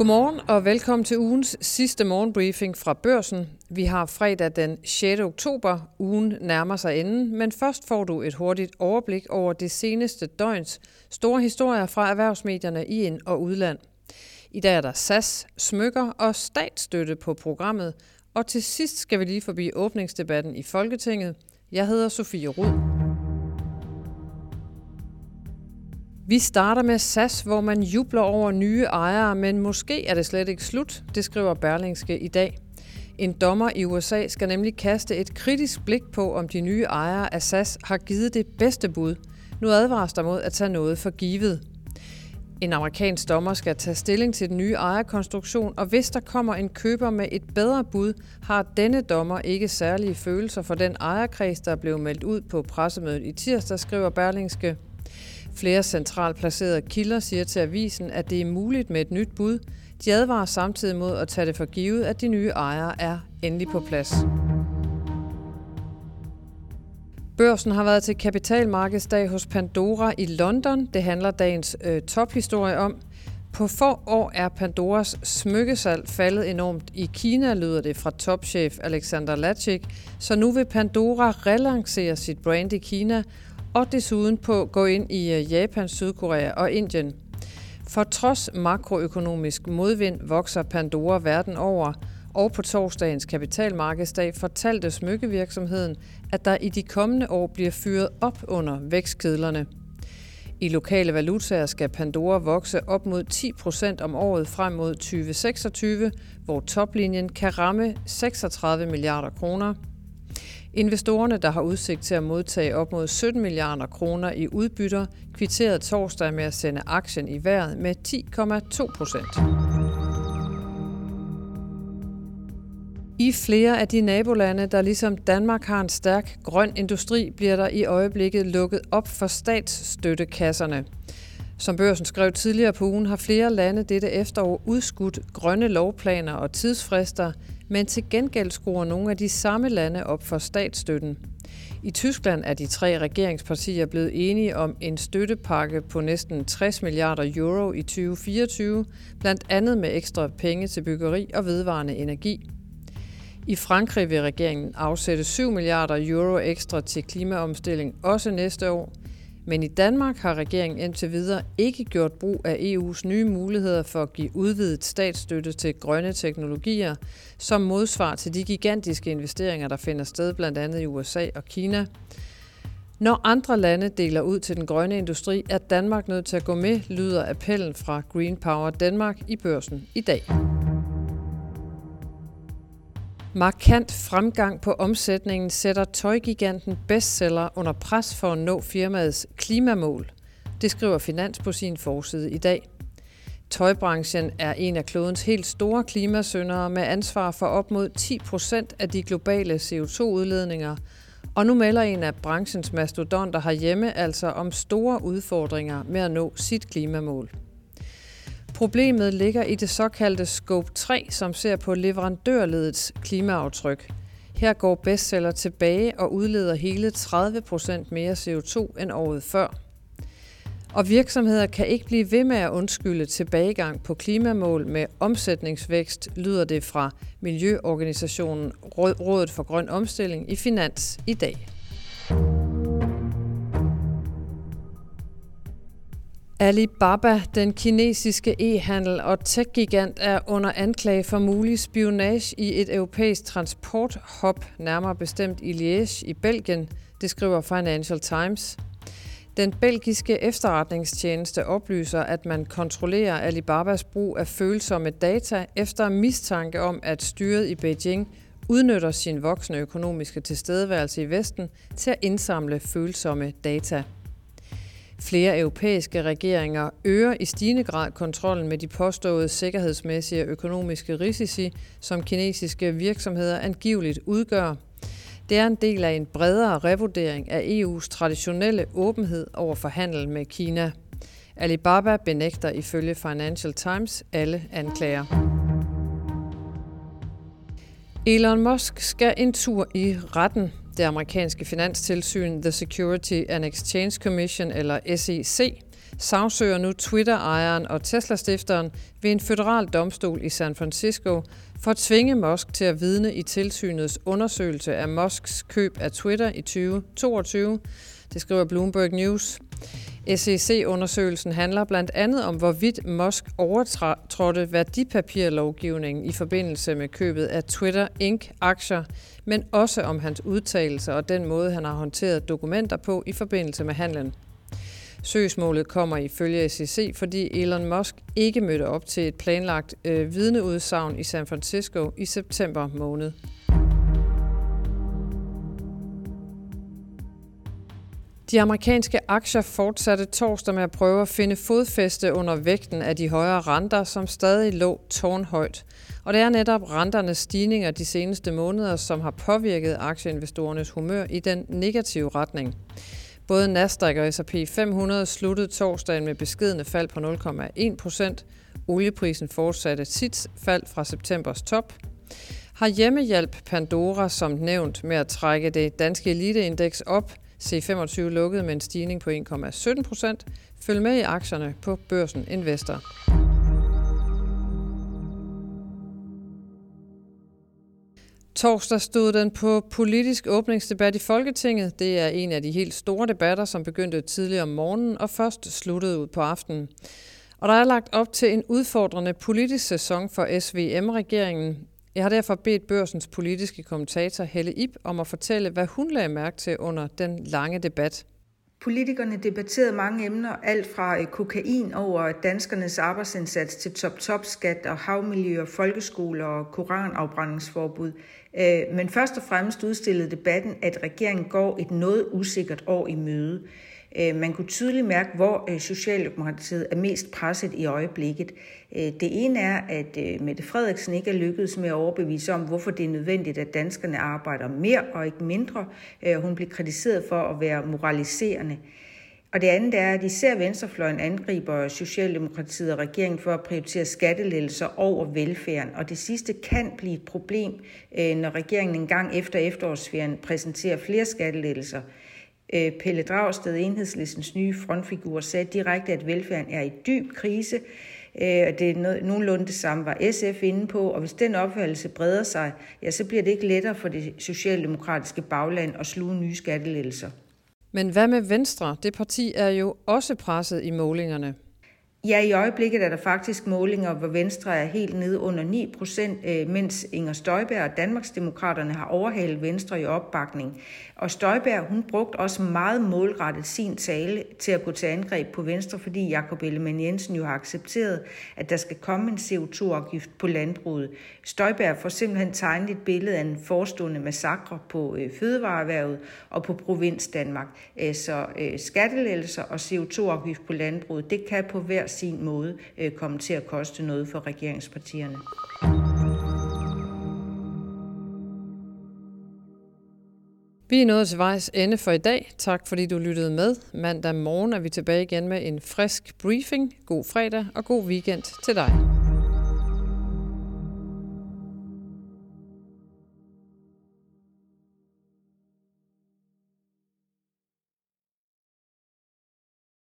Godmorgen og velkommen til ugens sidste morgenbriefing fra børsen. Vi har fredag den 6. oktober. Ugen nærmer sig enden, men først får du et hurtigt overblik over det seneste døgns store historier fra erhvervsmedierne i ind- og udland. I dag er der SAS, smykker og statsstøtte på programmet, og til sidst skal vi lige forbi åbningsdebatten i Folketinget. Jeg hedder Sofie Rud. Vi starter med SAS, hvor man jubler over nye ejere, men måske er det slet ikke slut, det skriver Berlingske i dag. En dommer i USA skal nemlig kaste et kritisk blik på, om de nye ejere af SAS har givet det bedste bud. Nu advares der mod at tage noget for givet. En amerikansk dommer skal tage stilling til den nye ejerkonstruktion, og hvis der kommer en køber med et bedre bud, har denne dommer ikke særlige følelser for den ejerkreds, der blev meldt ud på pressemødet i tirsdag, skriver Berlingske. Flere centralt placerede kilder siger til avisen, at det er muligt med et nyt bud. De advarer samtidig mod at tage det for givet, at de nye ejere er endelig på plads. Børsen har været til kapitalmarkedsdag hos Pandora i London. Det handler dagens øh, tophistorie om. På få år er Pandoras smykkesalg faldet enormt. I Kina lyder det fra topchef Alexander Lachik, så nu vil Pandora relancere sit brand i Kina og desuden på gå ind i øh, Japan, Sydkorea og Indien. For trods makroøkonomisk modvind vokser Pandora verden over, og på torsdagens kapitalmarkedsdag fortalte smykkevirksomheden, at der i de kommende år bliver fyret op under vækstkedlerne. I lokale valutaer skal Pandora vokse op mod 10 procent om året frem mod 2026, hvor toplinjen kan ramme 36 milliarder kroner – Investorerne, der har udsigt til at modtage op mod 17 milliarder kroner i udbytter, kvitterede torsdag med at sende aktien i vejret med 10,2 procent. I flere af de nabolande, der ligesom Danmark har en stærk grøn industri, bliver der i øjeblikket lukket op for statsstøttekasserne. Som børsen skrev tidligere på ugen, har flere lande dette efterår udskudt grønne lovplaner og tidsfrister, men til gengæld skruer nogle af de samme lande op for statsstøtten. I Tyskland er de tre regeringspartier blevet enige om en støttepakke på næsten 60 milliarder euro i 2024, blandt andet med ekstra penge til byggeri og vedvarende energi. I Frankrig vil regeringen afsætte 7 milliarder euro ekstra til klimaomstilling også næste år, men i Danmark har regeringen indtil videre ikke gjort brug af EU's nye muligheder for at give udvidet statsstøtte til grønne teknologier, som modsvar til de gigantiske investeringer, der finder sted blandt andet i USA og Kina. Når andre lande deler ud til den grønne industri, er Danmark nødt til at gå med, lyder appellen fra Green Power Danmark i børsen i dag. Markant fremgang på omsætningen sætter tøjgiganten bestseller under pres for at nå firmaets klimamål. Det skriver Finans på sin forside i dag. Tøjbranchen er en af klodens helt store klimasyndere med ansvar for op mod 10 procent af de globale CO2-udledninger. Og nu melder en af branchens mastodonter herhjemme altså om store udfordringer med at nå sit klimamål. Problemet ligger i det såkaldte Scope 3, som ser på leverandørledets klimaaftryk. Her går bestseller tilbage og udleder hele 30 procent mere CO2 end året før. Og virksomheder kan ikke blive ved med at undskylde tilbagegang på klimamål med omsætningsvækst, lyder det fra Miljøorganisationen Rådet for Grøn Omstilling i Finans i dag. Alibaba, den kinesiske e-handel og tech-gigant, er under anklage for mulig spionage i et europæisk transporthop, nærmere bestemt i Liège i Belgien, det skriver Financial Times. Den belgiske efterretningstjeneste oplyser, at man kontrollerer Alibabas brug af følsomme data efter mistanke om, at styret i Beijing udnytter sin voksne økonomiske tilstedeværelse i Vesten til at indsamle følsomme data. Flere europæiske regeringer øger i stigende grad kontrollen med de påståede sikkerhedsmæssige og økonomiske risici, som kinesiske virksomheder angiveligt udgør. Det er en del af en bredere revurdering af EU's traditionelle åbenhed over for handel med Kina. Alibaba benægter ifølge Financial Times alle anklager. Elon Musk skal en tur i retten det amerikanske finanstilsyn The Security and Exchange Commission, eller SEC, sagsøger nu Twitter-ejeren og Tesla-stifteren ved en federal domstol i San Francisco for at tvinge Musk til at vidne i tilsynets undersøgelse af Musks køb af Twitter i 2022. Det skriver Bloomberg News. SEC-undersøgelsen handler blandt andet om, hvorvidt Musk overtrådte værdipapirlovgivningen i forbindelse med købet af Twitter Inc. aktier, men også om hans udtalelser og den måde, han har håndteret dokumenter på i forbindelse med handlen. Søgsmålet kommer ifølge SEC, fordi Elon Musk ikke mødte op til et planlagt øh, vidneudsagn i San Francisco i september måned. De amerikanske aktier fortsatte torsdag med at prøve at finde fodfæste under vægten af de højere renter, som stadig lå tårnhøjt. Og det er netop renternes stigninger de seneste måneder, som har påvirket aktieinvestorernes humør i den negative retning. Både Nasdaq og S&P 500 sluttede torsdagen med beskedende fald på 0,1 procent. Olieprisen fortsatte sit fald fra septembers top. Har hjemmehjælp Pandora som nævnt med at trække det danske eliteindeks op. C25 lukkede med en stigning på 1,17 procent. Følg med i aktierne på Børsen Investor. Torsdag stod den på politisk åbningsdebat i Folketinget. Det er en af de helt store debatter, som begyndte tidligere om morgenen og først sluttede ud på aftenen. Og der er lagt op til en udfordrende politisk sæson for SVM-regeringen. Jeg har derfor bedt børsens politiske kommentator Helle Ip om at fortælle, hvad hun lagde mærke til under den lange debat. Politikerne debatterede mange emner, alt fra øh, kokain over danskernes arbejdsindsats til top-top-skat og havmiljø og folkeskoler og koranafbrændingsforbud. Øh, men først og fremmest udstillede debatten, at regeringen går et noget usikkert år i møde. Øh, man kunne tydeligt mærke, hvor øh, Socialdemokratiet er mest presset i øjeblikket. Øh, det ene er, at Mette Frederiksen ikke er lykkedes med at overbevise om, hvorfor det er nødvendigt, at danskerne arbejder mere og ikke mindre. Hun bliver kritiseret for at være moraliserende. Og det andet er, at især Venstrefløjen angriber Socialdemokratiet og regeringen for at prioritere skattelettelser over velfærden. Og det sidste kan blive et problem, når regeringen engang efter efterårsferien præsenterer flere skattelettelser. Øh, Pelle Dragsted, enhedslistens nye frontfigur, sagde direkte, at velfærden er i dyb krise. Øh, og det er nogenlunde det samme var SF inde på, og hvis den opfattelse breder sig, ja, så bliver det ikke lettere for det socialdemokratiske bagland at sluge nye skattelettelser. Men hvad med Venstre? Det parti er jo også presset i målingerne. Ja, i øjeblikket er der faktisk målinger, hvor Venstre er helt nede under 9 procent, øh, mens Inger Støjberg og Danmarksdemokraterne har overhalet Venstre i opbakning. Og Støjberg, hun brugte også meget målrettet sin tale til at gå til angreb på Venstre, fordi Jakob Ellemann Jensen jo har accepteret, at der skal komme en CO2-afgift på landbruget. Støjberg får simpelthen tegnet et billede af en forestående massakre på øh, fødevareerhvervet og på provins Danmark. Øh, så skattelettelser og CO2-afgift på landbruget, det kan på hver sin måde øh, komme til at koste noget for regeringspartierne. Vi er nået til vejs ende for i dag. Tak fordi du lyttede med. Mandag morgen er vi tilbage igen med en frisk briefing. God fredag og god weekend til dig.